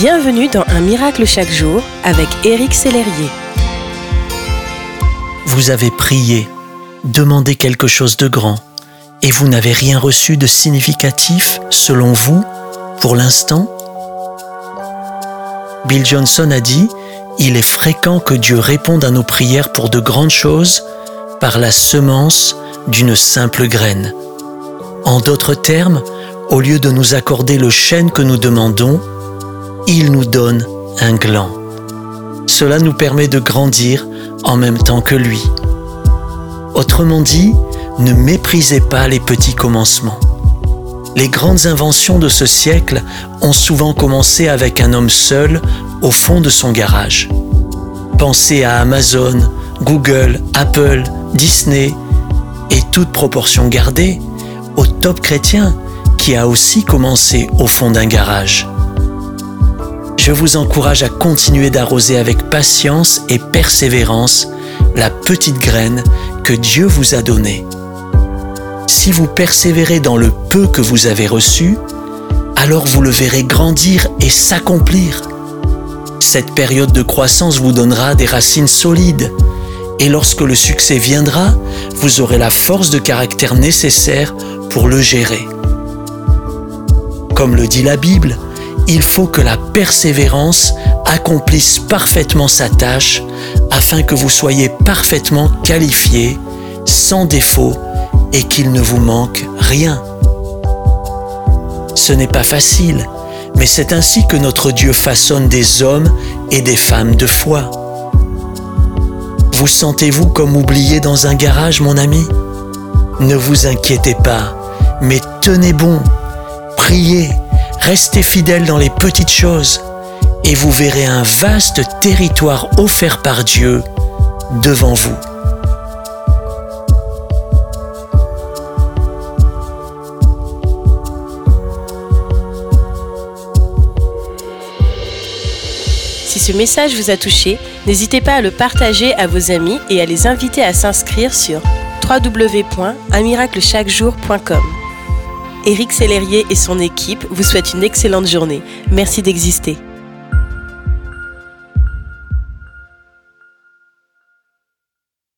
Bienvenue dans Un miracle chaque jour avec Éric Sellerier. Vous avez prié, demandé quelque chose de grand, et vous n'avez rien reçu de significatif, selon vous, pour l'instant? Bill Johnson a dit, Il est fréquent que Dieu réponde à nos prières pour de grandes choses par la semence d'une simple graine. En d'autres termes, au lieu de nous accorder le chêne que nous demandons, il nous donne un gland. Cela nous permet de grandir en même temps que lui. Autrement dit, ne méprisez pas les petits commencements. Les grandes inventions de ce siècle ont souvent commencé avec un homme seul au fond de son garage. Pensez à Amazon, Google, Apple, Disney et toute proportion gardée au top chrétien qui a aussi commencé au fond d'un garage je vous encourage à continuer d'arroser avec patience et persévérance la petite graine que Dieu vous a donnée. Si vous persévérez dans le peu que vous avez reçu, alors vous le verrez grandir et s'accomplir. Cette période de croissance vous donnera des racines solides et lorsque le succès viendra, vous aurez la force de caractère nécessaire pour le gérer. Comme le dit la Bible, il faut que la persévérance accomplisse parfaitement sa tâche afin que vous soyez parfaitement qualifié, sans défaut et qu'il ne vous manque rien. Ce n'est pas facile, mais c'est ainsi que notre Dieu façonne des hommes et des femmes de foi. Vous sentez-vous comme oublié dans un garage, mon ami? Ne vous inquiétez pas, mais tenez bon, priez, Restez fidèles dans les petites choses et vous verrez un vaste territoire offert par Dieu devant vous. Si ce message vous a touché, n'hésitez pas à le partager à vos amis et à les inviter à s'inscrire sur www.unmiraclechaquejour.com. Éric Sellerier et son équipe vous souhaitent une excellente journée. Merci d'exister.